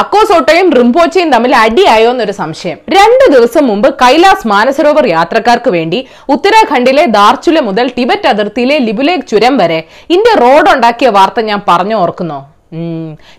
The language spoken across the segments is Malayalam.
അക്കോസോട്ടോയും റിംപോച്ചയും തമ്മിൽ അടിയായോ എന്നൊരു സംശയം. രണ്ടു ദിവസം മുമ്പ് കൈലാസ് മാനസരോവർ യാത്രക്കാർക്ക് വേണ്ടി ഉത്തരാഖണ്ഡിലെ ദാർച്ചുല മുതൽ ടിബറ്റ് അതിർത്തിയിലെ ലിബുലേഖ് ചുരം വരെ ഇന്ത്യ റോഡ് ഉണ്ടാക്കിയ വാർത്ത ഞാൻ പറഞ്ഞു ഓർക്കുന്നോ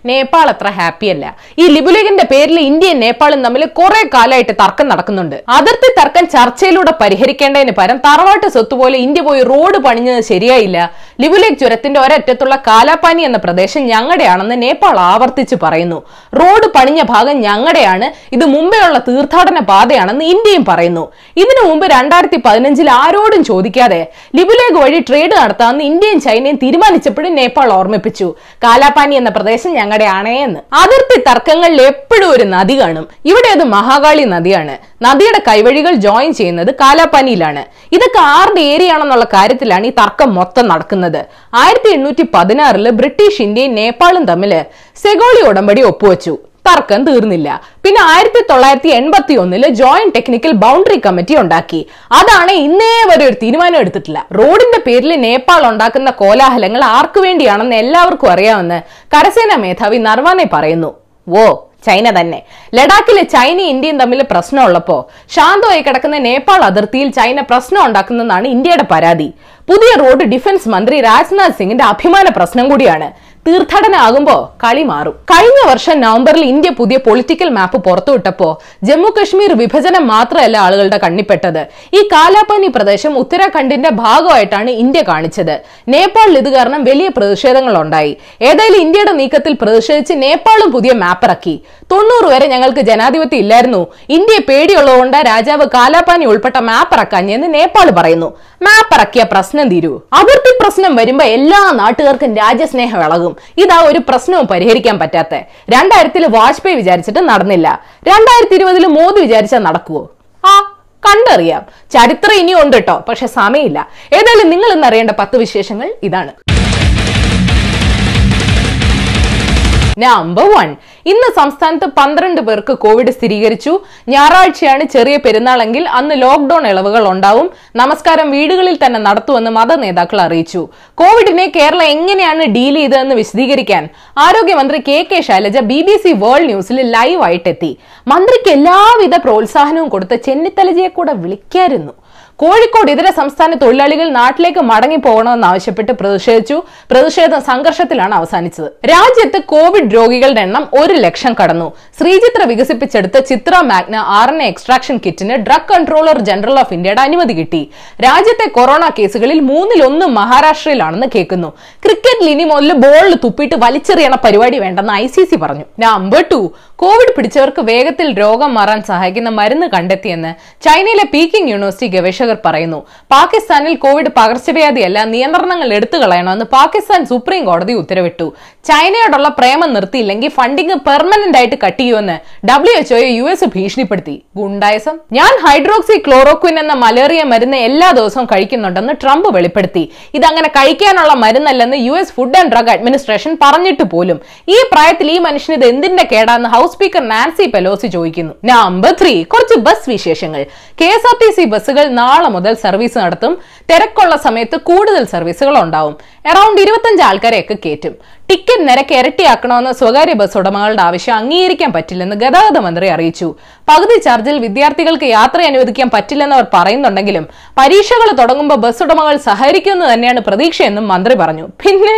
നേപ്പാൾ അത്ര ഹാപ്പി അല്ല. ഈ ലിബുലേഖിന്റെ പേരിൽ ഇന്ത്യയും നേപ്പാളും തമ്മിൽ കുറെ കാലമായിട്ട് തർക്കം നടക്കുന്നുണ്ട്. അതിർത്തി തർക്കം ചർച്ചയിലൂടെ പരിഹരിക്കേണ്ടതിന് പരം തറവാട്ട് സ്വത്ത് പോലെ ഇന്ത്യ പോയി റോഡ് പണിഞ്ഞത് ശരിയായില്ല. ലിബുലേഖ് ചുരത്തിന്റെ ഒരറ്റത്തുള്ള കാലാപ്പാനി എന്ന പ്രദേശം ഞങ്ങളുടെയാണെന്ന് നേപ്പാൾ ആവർത്തിച്ച് പറയുന്നു. റോഡ് പണിഞ്ഞ ഭാഗം ഞങ്ങളുടെയാണ്. ഇത് മുമ്പെയുള്ള തീർത്ഥാടന പാതയാണെന്ന് ഇന്ത്യയും പറയുന്നു. ഇതിനു മുമ്പ് രണ്ടായിരത്തി പതിനഞ്ചിൽ ആരോടും ചോദിക്കാതെ ലിബുലേഖ് വഴി ട്രേഡ് നടത്താമെന്ന് ഇന്ത്യയും ചൈനയും തീരുമാനിച്ചപ്പോഴും നേപ്പാൾ ഓർമ്മിപ്പിച്ചു. കാലാപാനി എന്ന പ്രദേശം ഞങ്ങളുടെ ആണേ എന്ന്. അതിർത്തി തർക്കങ്ങളിൽ എപ്പോഴും ഒരു നദി കാണും. ഇവിടെ അത് മഹാകാളി നദിയാണ്. നദിയുടെ കൈവഴികൾ ജോയിൻ ചെയ്യുന്നത് കാലാപാനിയിലാണ് ഇതൊക്കെ ആരുടെ ഏരിയ ആണെന്നുള്ള കാര്യത്തിലാണ് ഈ തർക്കം മൊത്തം നടക്കുന്നത്. ആയിരത്തി എണ്ണൂറ്റി പതിനാറിൽ ബ്രിട്ടീഷ് ഇന്ത്യയും നേപ്പാളും തമ്മിൽ സെഗോളി ഉടമ്പടി ഒപ്പുവെച്ചു. തർക്കം തീർന്നില്ല. പിന്നെ ആയിരത്തി തൊള്ളായിരത്തി എൺപത്തി ഒന്നിൽ ജോയിന്റ് ടെക്നിക്കൽ ബൗണ്ടറി കമ്മിറ്റി ഉണ്ടാക്കി. അതാണ് ഇന്നേ വരെ ഒരു തീരുമാനം എടുത്തിട്ടില്ല. റോഡിന്റെ പേരിൽ നേപ്പാൾ ഉണ്ടാക്കുന്ന കോലാഹലങ്ങൾ ആർക്കു വേണ്ടിയാണെന്ന് എല്ലാവർക്കും അറിയാമെന്ന് കരസേനാ മേധാവി നർവാനെ പറയുന്നു. ഓ ചൈന തന്നെ. ലഡാക്കിലെ ചൈനയും ഇന്ത്യയും തമ്മിൽ പ്രശ്നമുള്ളപ്പോ ശാന്തമായി കിടക്കുന്ന നേപ്പാൾ അതിർത്തിയിൽ ചൈന പ്രശ്നം ഉണ്ടാക്കുന്നതാണ് ഇന്ത്യയുടെ പരാതി. പുതിയ റോഡ് ഡിഫൻസ് മന്ത്രി രാജ്നാഥ് സിംഗിന്റെ അഭിമാന പ്രശ്നം കൂടിയാണ്. തീർത്ഥാടനം ആകുമ്പോ കളി മാറും. കഴിഞ്ഞ വർഷം നവംബറിൽ ഇന്ത്യ പുതിയ പൊളിറ്റിക്കൽ മാപ്പ് പുറത്തുവിട്ടപ്പോ ജമ്മു കശ്മീർ വിഭജനം മാത്രമല്ല ആളുകളുടെ കണ്ണിപ്പെട്ടത്. ഈ കാലാപാനി പ്രദേശം ഉത്തരാഖണ്ഡിന്റെ ഭാഗമായിട്ടാണ് ഇന്ത്യ കാണിച്ചത്. നേപ്പാളിൽ ഇത് കാരണം വലിയ പ്രതിഷേധങ്ങൾ ഉണ്ടായി ഏതായാലും ഇന്ത്യയുടെ നീക്കത്തിൽ പ്രതിഷേധിച്ച് നേപ്പാളും പുതിയ മാപ്പ് തൊണ്ണൂറ് വരെ ഞങ്ങൾക്ക് ജനാധിപത്യം ഇല്ലായിരുന്നു. ഇന്ത്യയെ പേടിയുള്ളതുകൊണ്ട് രാജാവ് കാലാപാനി ഉൾപ്പെട്ട മാപ്പ് ഇറക്കാഞ്ഞെന്ന് നേപ്പാൾ പറയുന്നു. മാപ്പ് ഇറക്കിയ പ്രശ്നം തീരൂ. അതിർത്തി പ്രശ്നം വരുമ്പോ എല്ലാ നാട്ടുകാർക്കും രാജ്യസ്നേഹം ഇളകും. ഇതാ ഒരു പ്രശ്നവും പരിഹരിക്കാൻ പറ്റാത്ത. രണ്ടായിരത്തിൽ വാജ്പേയി വിചാരിച്ചിട്ട് നടന്നില്ല. രണ്ടായിരത്തി ഇരുപതിൽ മോദി വിചാരിച്ചാൽ നടക്കുവോ? ആ കണ്ടറിയാം. ചരിത്രം ഇനിയുണ്ട് കേട്ടോ പക്ഷെ സമയമില്ല. ഏതായാലും നിങ്ങൾ ഇന്ന് അറിയേണ്ട പത്ത് വിശേഷങ്ങൾ ഇതാണ്. നമ്പർ വൺ ഇന്ന് സംസ്ഥാനത്ത് പന്ത്രണ്ട് പേർക്ക് കോവിഡ് സ്ഥിരീകരിച്ചു. ഞായറാഴ്ചയാണ് ചെറിയ പെരുന്നാളെങ്കിൽ അന്ന് ലോക്ഡൌൺ ഇളവുകൾ ഉണ്ടാവും. നമസ്കാരം വീടുകളിൽ തന്നെ നടത്തുമെന്ന് മത നേതാക്കൾ അറിയിച്ചു. കോവിഡിനെ കേരളം എങ്ങനെയാണ് ഡീൽ ചെയ്തതെന്ന് വിശദീകരിക്കാൻ ആരോഗ്യമന്ത്രി K K Shailaja B B C world ന്യൂസിൽ ലൈവ് ആയിട്ടെത്തി മന്ത്രിക്ക് എല്ലാവിധ പ്രോത്സാഹനവും കൊടുത്ത് ചെന്നിത്തലജയെ കൂടെ വിളിക്കായിരുന്നു. കോഴിക്കോട് ഇതര സംസ്ഥാന തൊഴിലാളികൾ നാട്ടിലേക്ക് മടങ്ങി പോകണമെന്ന് ആവശ്യപ്പെട്ട് പ്രതിഷേധിച്ചു. പ്രതിഷേധം സംഘർഷത്തിലാണ് അവസാനിച്ചത്. രാജ്യത്ത് കോവിഡ് രോഗികളുടെ എണ്ണം ഒരു ലക്ഷം കടന്നു. ശ്രീചിത്ര വികസിപ്പിച്ചെടുത്ത Chitra Magna R N extraction കിറ്റിന് drug controller general of ഇന്ത്യയുടെ അനുമതി കിട്ടി. രാജ്യത്തെ കൊറോണ കേസുകളിൽ മൂന്നിലൊന്ന് മഹാരാഷ്ട്രയിലാണെന്ന് കേൾക്കുന്നു. ക്രിക്കറ്റിൽ ഇനി മുതൽ ബോളിൽ തുപ്പിട്ട് വലിച്ചെറിയണ പരിപാടി വേണ്ടെന്ന് ഐ സി സി പറഞ്ഞു. നമ്പർ ടു കോവിഡ് പിടിച്ചവർക്ക് വേഗത്തിൽ രോഗം മാറാൻ സഹായിക്കുന്ന മരുന്ന് കണ്ടെത്തിയെന്ന് ചൈനയിലെ പീക്കിംഗ് യൂണിവേഴ്സിറ്റി ഗവേഷകർ പറയുന്നു പാകിസ്ഥാനിൽ കോവിഡ് പകർച്ചവ്യാധിയല്ല നിയന്ത്രണങ്ങൾ എടുത്തു കളയണമെന്ന് പാകിസ്ഥാൻ സുപ്രീം കോടതി ഉത്തരവിട്ടു. ചൈനയോടുള്ള പ്രേമം നിർത്തിയില്ലെങ്കിൽ ഫണ്ടിങ് പെർമനന്റ് ആയിട്ട് കട്ട് ചെയ്യുമെന്ന് ഡബ്ല്യു എച്ച്ഒയെ യു എസ് ഭീഷണിപ്പെടുത്തി. ഗുണ്ടായസം. ഞാൻ ഹൈഡ്രോക്സി ക്ലോറോക്വിൻ എന്ന മലേറിയ മരുന്ന് എല്ലാ ദിവസവും കഴിക്കുന്നുണ്ടെന്ന് ട്രംപ് വെളിപ്പെടുത്തി. ഇതങ്ങനെ കഴിക്കാനുള്ള മരുന്നല്ലെന്ന് U S food and drug administration പറഞ്ഞിട്ട് പോലും. ഈ പ്രായത്തിൽ ഈ മനുഷ്യന് ഇത് എന്തിന്റെ കേടാന്ന് ഹൗസ് സ്പീക്കർ നാൻസി പെലോസി ചോദിക്കുന്നു. നമ്പർ ത്രീ കുറച്ച് ബസ് വിശേഷങ്ങൾ. K S R T C ബസ്സുകൾ നാളെ മുതൽ സർവീസ് നടത്തും. തിരക്കുള്ള സമയത്ത് കൂടുതൽ സർവീസുകൾ ഉണ്ടാവും അറൌണ്ട് ഇരുപത്തഞ്ച് ആൾക്കാരെയൊക്കെ കയറ്റും ടിക്കറ്റ് നിരക്ക് ഇരട്ടിയാക്കണമെന്ന സ്വകാര്യ ബസ് ഉടമകളുടെ ആവശ്യം അംഗീകരിക്കാൻ പറ്റില്ലെന്ന് ഗതാഗത മന്ത്രി അറിയിച്ചു. പകുതി ചാർജിൽ വിദ്യാർത്ഥികൾക്ക് യാത്ര അനുവദിക്കാൻ പറ്റില്ലെന്ന് അവർ പറയുന്നുണ്ടെങ്കിലും പരീക്ഷകൾ തുടങ്ങുമ്പോൾ ബസ് ഉടമകൾ സഹകരിക്കുമെന്ന് തന്നെയാണ് പ്രതീക്ഷയെന്നും മന്ത്രി പറഞ്ഞു. പിന്നെ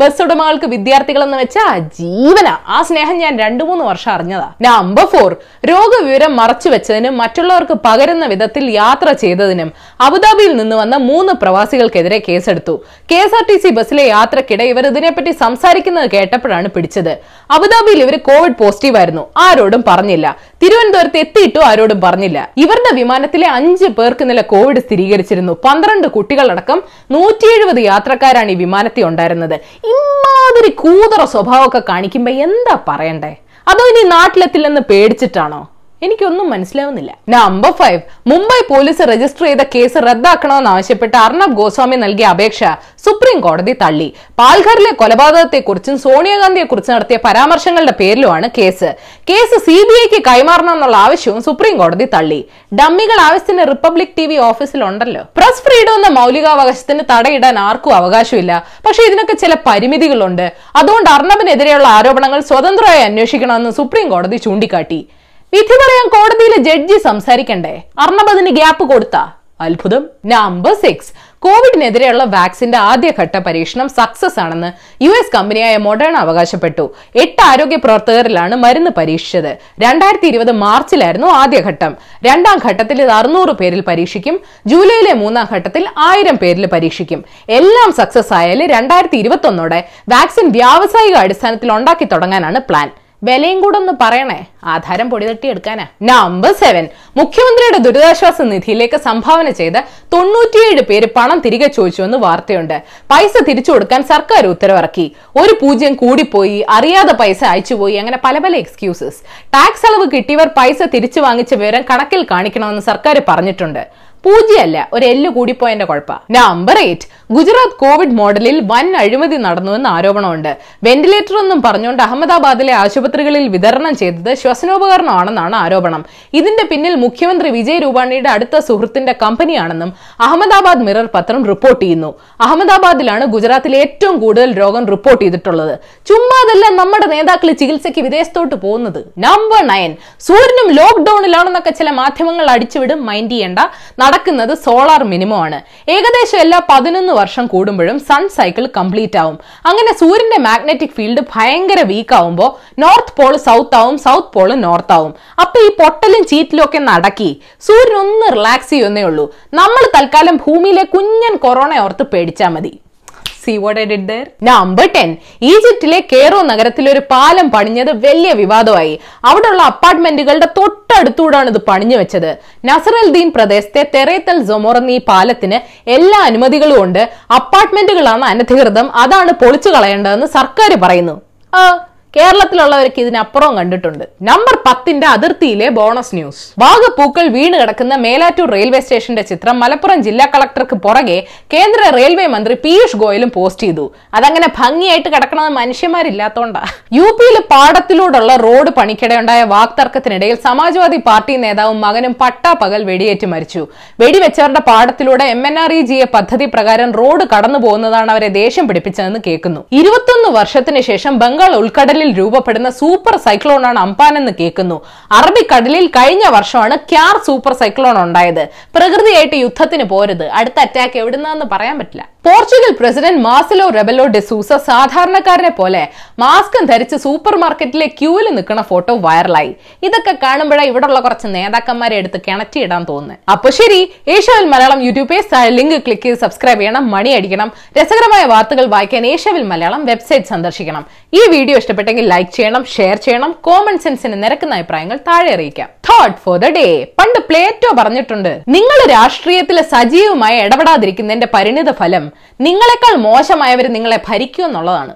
ബസ് ഉടമകൾക്ക് വിദ്യാർത്ഥികളെന്ന് വെച്ചാൽ ജീവന. ആ സ്നേഹം ഞാൻ രണ്ടു മൂന്ന് വർഷം അറിഞ്ഞതാ. നമ്പർ ഫോർ രോഗവിവരം മറച്ചു വെച്ചതിനും മറ്റുള്ളവർക്ക് പകരുന്ന വിധത്തിൽ യാത്ര ചെയ്തതിനും അബുദാബിയിൽ നിന്ന് വന്ന മൂന്ന് പ്രവാസികൾക്കെതിരെ കേസെടുത്തു. K S R T C ബസ്സിലെ യാത്രക്കിടെ ഇവർ ഇതിനെപ്പറ്റി സംസാരിക്കുന്നത് കേട്ടപ്പോഴാണ് പിടിച്ചത്. അബുദാബിയിൽ ഇവർ കോവിഡ് പോസിറ്റീവ് ആയിരുന്നു. ആരോടും പറഞ്ഞില്ല. തിരുവനന്തപുരത്ത് എത്തിയിട്ടും ആരോടും പറഞ്ഞില്ല. ഇവരുടെ വിമാനത്തിലെ അഞ്ച് പേർക്ക് ഇന്നലെ കോവിഡ് സ്ഥിരീകരിച്ചിരുന്നു. പന്ത്രണ്ട് കുട്ടികളടക്കം നൂറ്റി എഴുപത് യാത്രക്കാരാണ് ഈ വിമാനത്തിൽ ഉണ്ടായിരുന്നത്. ഇമാതിരി കൂതറ സ്വഭാവമൊക്കെ കാണിക്കുമ്പോ എന്താ പറയണ്ടേ? അതോ ഇനി നാട്ടിലെത്തില്ലെന്ന് പേടിച്ചിട്ടാണോ? എനിക്കൊന്നും മനസ്സിലാവുന്നില്ല. Number five Mumbai police register ചെയ്ത കേസ് റദ്ദാക്കണമെന്നാവശ്യപ്പെട്ട് അർണബ് ഗോസ്വാമി നൽകിയ അപേക്ഷ സുപ്രീം കോടതി തള്ളി. പാൽഘറിലെ കൊലപാതകത്തെക്കുറിച്ചും സോണിയാഗാന്ധിയെക്കുറിച്ചും നടത്തിയ പരാമർശങ്ങളുടെ പേരിലുമാണ് കേസ്. കേസ് സി ബി ഐക്ക് കൈമാറണമെന്നുള്ള ആവശ്യവും സുപ്രീം കോടതി തള്ളി. ഡമ്മികൾ ആവശ്യത്തിന് റിപ്പബ്ലിക് ടി വി ഓഫീസിലുണ്ടല്ലോ. പ്രസ് ഫ്രീഡം എന്ന മൗലികാവകാശത്തിന് തടയിടാൻ ആർക്കും അവകാശമില്ല. പക്ഷെ ഇതിനൊക്കെ ചില പരിമിതികളുണ്ട്. അതുകൊണ്ട് അർണബിനെതിരെയുള്ള ആരോപണങ്ങൾ സ്വതന്ത്രമായി അന്വേഷിക്കണമെന്ന് സുപ്രീം കോടതി ചൂണ്ടിക്കാട്ടി. വിധി പറയാൻ കോടതിയിലെ ജഡ്ജി സംസാരിക്കണ്ടേ? അർണബദിന് ഗ്യാപ്പ് കൊടുത്ത അത്ഭുതം. നമ്പർ സിക്സ് കോവിഡിനെതിരെയുള്ള വാക്സിന്റെ ആദ്യഘട്ട പരീക്ഷണം സക്സസ് ആണെന്ന് യു എസ് കമ്പനിയായ മൊഡേണ അവകാശപ്പെട്ടു. എട്ട് ആരോഗ്യ പ്രവർത്തകരിലാണ് മരുന്ന് പരീക്ഷിച്ചത്. രണ്ടായിരത്തി ഇരുപത് മാർച്ചിലായിരുന്നു ആദ്യഘട്ടം. രണ്ടാം ഘട്ടത്തിൽ ഇത് അറുന്നൂറ് പേരിൽ പരീക്ഷിക്കും. ജൂലൈയിലെ മൂന്നാം ഘട്ടത്തിൽ ആയിരം പേരിൽ പരീക്ഷിക്കും. എല്ലാം സക്സസ് ആയാൽ രണ്ടായിരത്തി ഇരുപത്തി ഒന്നോടെ വാക്സിൻ വ്യാവസായിക അടിസ്ഥാനത്തിൽ ഉണ്ടാക്കി തുടങ്ങാനാണ് പ്ലാൻ വിലയും കൂടെ ഒന്ന് പറയണേ. ആധാരം പൊടി തട്ടി എടുക്കാനാ നമ്പർ സെവൻ മുഖ്യമന്ത്രിയുടെ ദുരിതാശ്വാസ നിധിയിലേക്ക് സംഭാവന ചെയ്ത് തൊണ്ണൂറ്റിയേഴ് പേര് പണം തിരികെ ചോദിച്ചുവെന്ന് വാർത്തയുണ്ട്. പൈസ തിരിച്ചു കൊടുക്കാൻ സർക്കാർ ഉത്തരവിറക്കി. ഒരു പൂജ്യം കൂടിപ്പോയി അറിയാതെ പൈസ അയച്ചുപോയി അങ്ങനെ പല പല എക്സ്ക്യൂസസ് ടാക്സ് അളവ് കിട്ടിയവർ പൈസ തിരിച്ചു വാങ്ങിച്ച വിവരം കണക്കിൽ കാണിക്കണമെന്ന് സർക്കാർ പറഞ്ഞിട്ടുണ്ട്. പൂജ്യമല്ല ഒരു എല്ല് കൂടിപ്പോയതിന്റെ കുഴപ്പ. നമ്പർ എയ്റ്റ് ഗുജറാത്ത് കോവിഡ് മോഡലിൽ വൻ അഴിമതി നടന്നുവെന്ന് ആരോപണമുണ്ട്. വെന്റിലേറ്റർ ഒന്നും പറഞ്ഞുകൊണ്ട് അഹമ്മദാബാദിലെ ആശുപത്രികളിൽ വിതരണം ചെയ്തത് ശ്വസനോപകരണമാണെന്നാണ് ആരോപണം. ഇതിന്റെ പിന്നിൽ മുഖ്യമന്ത്രി വിജയ് രൂപാണിയുടെ അടുത്ത സുഹൃത്തിന്റെ കമ്പനിയാണെന്നും അഹമ്മദാബാദ് മിറർ പത്രം റിപ്പോർട്ട് ചെയ്യുന്നു. അഹമ്മദാബാദിലാണ് ഗുജറാത്തിൽ ഏറ്റവും കൂടുതൽ രോഗം റിപ്പോർട്ട് ചെയ്തിട്ടുള്ളത്. ചുമ്മാതല്ല നമ്മുടെ നേതാക്കൾ ചികിത്സയ്ക്ക് വിദേശത്തോട്ട് പോകുന്നത്. നമ്പർ നയൻ സൂര്യനും ലോക്ക്ഡൌണിലാണെന്നൊക്കെ ചില മാധ്യമങ്ങൾ അടിച്ചുവിടും മൈൻഡ് ചെയ്യേണ്ട. നടക്കുന്നത് സോളാർ മിനിമം ആണ്. ഏകദേശം എല്ലാ പതിനൊന്ന് വർഷം കൂടുമ്പോഴും സൺ സൈക്കിൾ കംപ്ലീറ്റ് ആവും. അങ്ങനെ സൂര്യന്റെ മാഗ്നറ്റിക് ഫീൽഡ് ഭയങ്കര വീക്ക് ആവുമ്പോൾ നോർത്ത് പോൾ സൗത്ത് ആവും സൗത്ത് പോൾ നോർത്ത് ആവും. അപ്പൊ ഈ പൊട്ടലും ചീറ്റിലും ഒക്കെ നടക്കി. സൂര്യൻ ഒന്ന് റിലാക്സ് ചെയ്യുന്നേ ഉള്ളൂ. നമ്മൾ തൽക്കാലം ഭൂമിയിലെ കുഞ്ഞൻ കൊറോണ ഓർത്ത് പേടിച്ചാൽ മതി. See what I did there number ten ഈജിപ്തിലെ കേറോ നഗരത്തിൽ ഒരു പാലം പണിഞ്ഞത് വലിയ വിവാദമായി. അവിടെയുള്ള അപ്പാർട്ട്മെന്റുകളുടെ തൊട്ടടുത്തൂടാണ് ഇത് പണിഞ്ഞു വെച്ചത്. നസറൽദീൻ പ്രദേശത്തെ തെറേത്തൽ സൊമോർ എന്ന ഈ പാലത്തിന് എല്ലാ അനുമതികളും ഉണ്ട്. അപ്പാർട്ട്മെന്റുകളാണ് അനധികൃതം. അതാണ് പൊളിച്ചു കളയേണ്ടതെന്ന് സർക്കാർ പറയുന്നു. ആ കേരളത്തിലുള്ളവർക്ക് ഇതിനപ്പുറം കണ്ടിട്ടുണ്ട്. നമ്പർ പത്തിന്റെ അതിർത്തിയിലെ ബോണസ് ന്യൂസ് വാഗപ്പൂക്കൾ വീണ് കിടക്കുന്ന മേലാറ്റൂർ റെയിൽവേ സ്റ്റേഷന്റെ ചിത്രം മലപ്പുറം ജില്ലാ കളക്ടർക്ക് പുറകെ കേന്ദ്ര റെയിൽവേ മന്ത്രി പീയൂഷ് ഗോയലും പോസ്റ്റ് ചെയ്തു. അതങ്ങനെ ഭംഗിയായിട്ട് കിടക്കണത് മനുഷ്യന്മാരില്ലാത്തോണ്ടാ. യു പിയിൽ പാടത്തിലൂടെയുള്ള റോഡ് പണിക്കിടെയുണ്ടായ വാക്തർക്കത്തിനിടയിൽ സമാജ്വാദി പാർട്ടി നേതാവും മകനും പട്ടാപ്പകൽ വെടിയേറ്റ് മരിച്ചു. വെടിവെച്ചവരുടെ പാടത്തിലൂടെ M N R E G A പദ്ധതി പ്രകാരം റോഡ് കടന്നു പോകുന്നതാണ് അവരെ ദേഷ്യം പിടിപ്പിച്ചതെന്ന് കേൾക്കുന്നു. ഇരുപത്തൊന്ന് വർഷത്തിന് ശേഷം ബംഗാൾ ഉൾക്കടലിൽ രൂപപ്പെടുന്ന സൂപ്പർ സൈക്ലോണാണ് അംപാൻ എന്ന് കേൾക്കുന്നു. അറബിക്കടലിൽ കഴിഞ്ഞ വർഷമാണ് ക്യാർ സൂപ്പർ സൈക്ലോൺ ഉണ്ടായത്. പ്രകൃതിയായിട്ട് യുദ്ധത്തിന് പോരുത്. അടുത്ത അറ്റാക്ക് എവിടുന്നാന്ന് പറയാൻ പറ്റില്ല. Portugal president Marcelo Rebelo de Sousa സാധാരണക്കാരനെ പോലെ മാസ്കും ധരിച്ച് സൂപ്പർ മാർക്കറ്റിലെ ക്യൂവിൽ നിൽക്കുന്ന ഫോട്ടോ വൈറലായി. ഇതൊക്കെ കാണുമ്പോഴേ ഇവിടെയുള്ള കുറച്ച് നേതാക്കന്മാരെ എടുത്ത് കിണറ്റിയിടാൻ തോന്നുന്നു. അപ്പൊ ശരി ഏഷ്യാവിൽ Malayalam YouTube page link click ചെയ്ത് സബ്സ്ക്രൈബ് ചെയ്യണം മണി അടിക്കണം രസകരമായ വാർത്തകൾ വായിക്കാൻ ഏഷ്യാവിൽ മലയാളം വെബ്സൈറ്റ് സന്ദർശിക്കണം. ഈ വീഡിയോ ഇഷ്ടപ്പെട്ടെങ്കിൽ ലൈക്ക് ചെയ്യണം ഷെയർ ചെയ്യണം കോമൺ സെൻസിന് നിരക്കുന്ന അഭിപ്രായങ്ങൾ താഴെ അറിയിക്കാം. ഫോർ ദ ഡേ പണ്ട് പ്ലേറ്റോ പറഞ്ഞിട്ടുണ്ട്. നിങ്ങൾ രാഷ്ട്രീയത്തിലെ സജീവമായി ഇടപെടാതിരിക്കുന്നതിന്റെ പരിണിത ഫലം നിങ്ങളെക്കാൾ മോശമായവർ നിങ്ങളെ ഭരിക്കൂ എന്നുള്ളതാണ്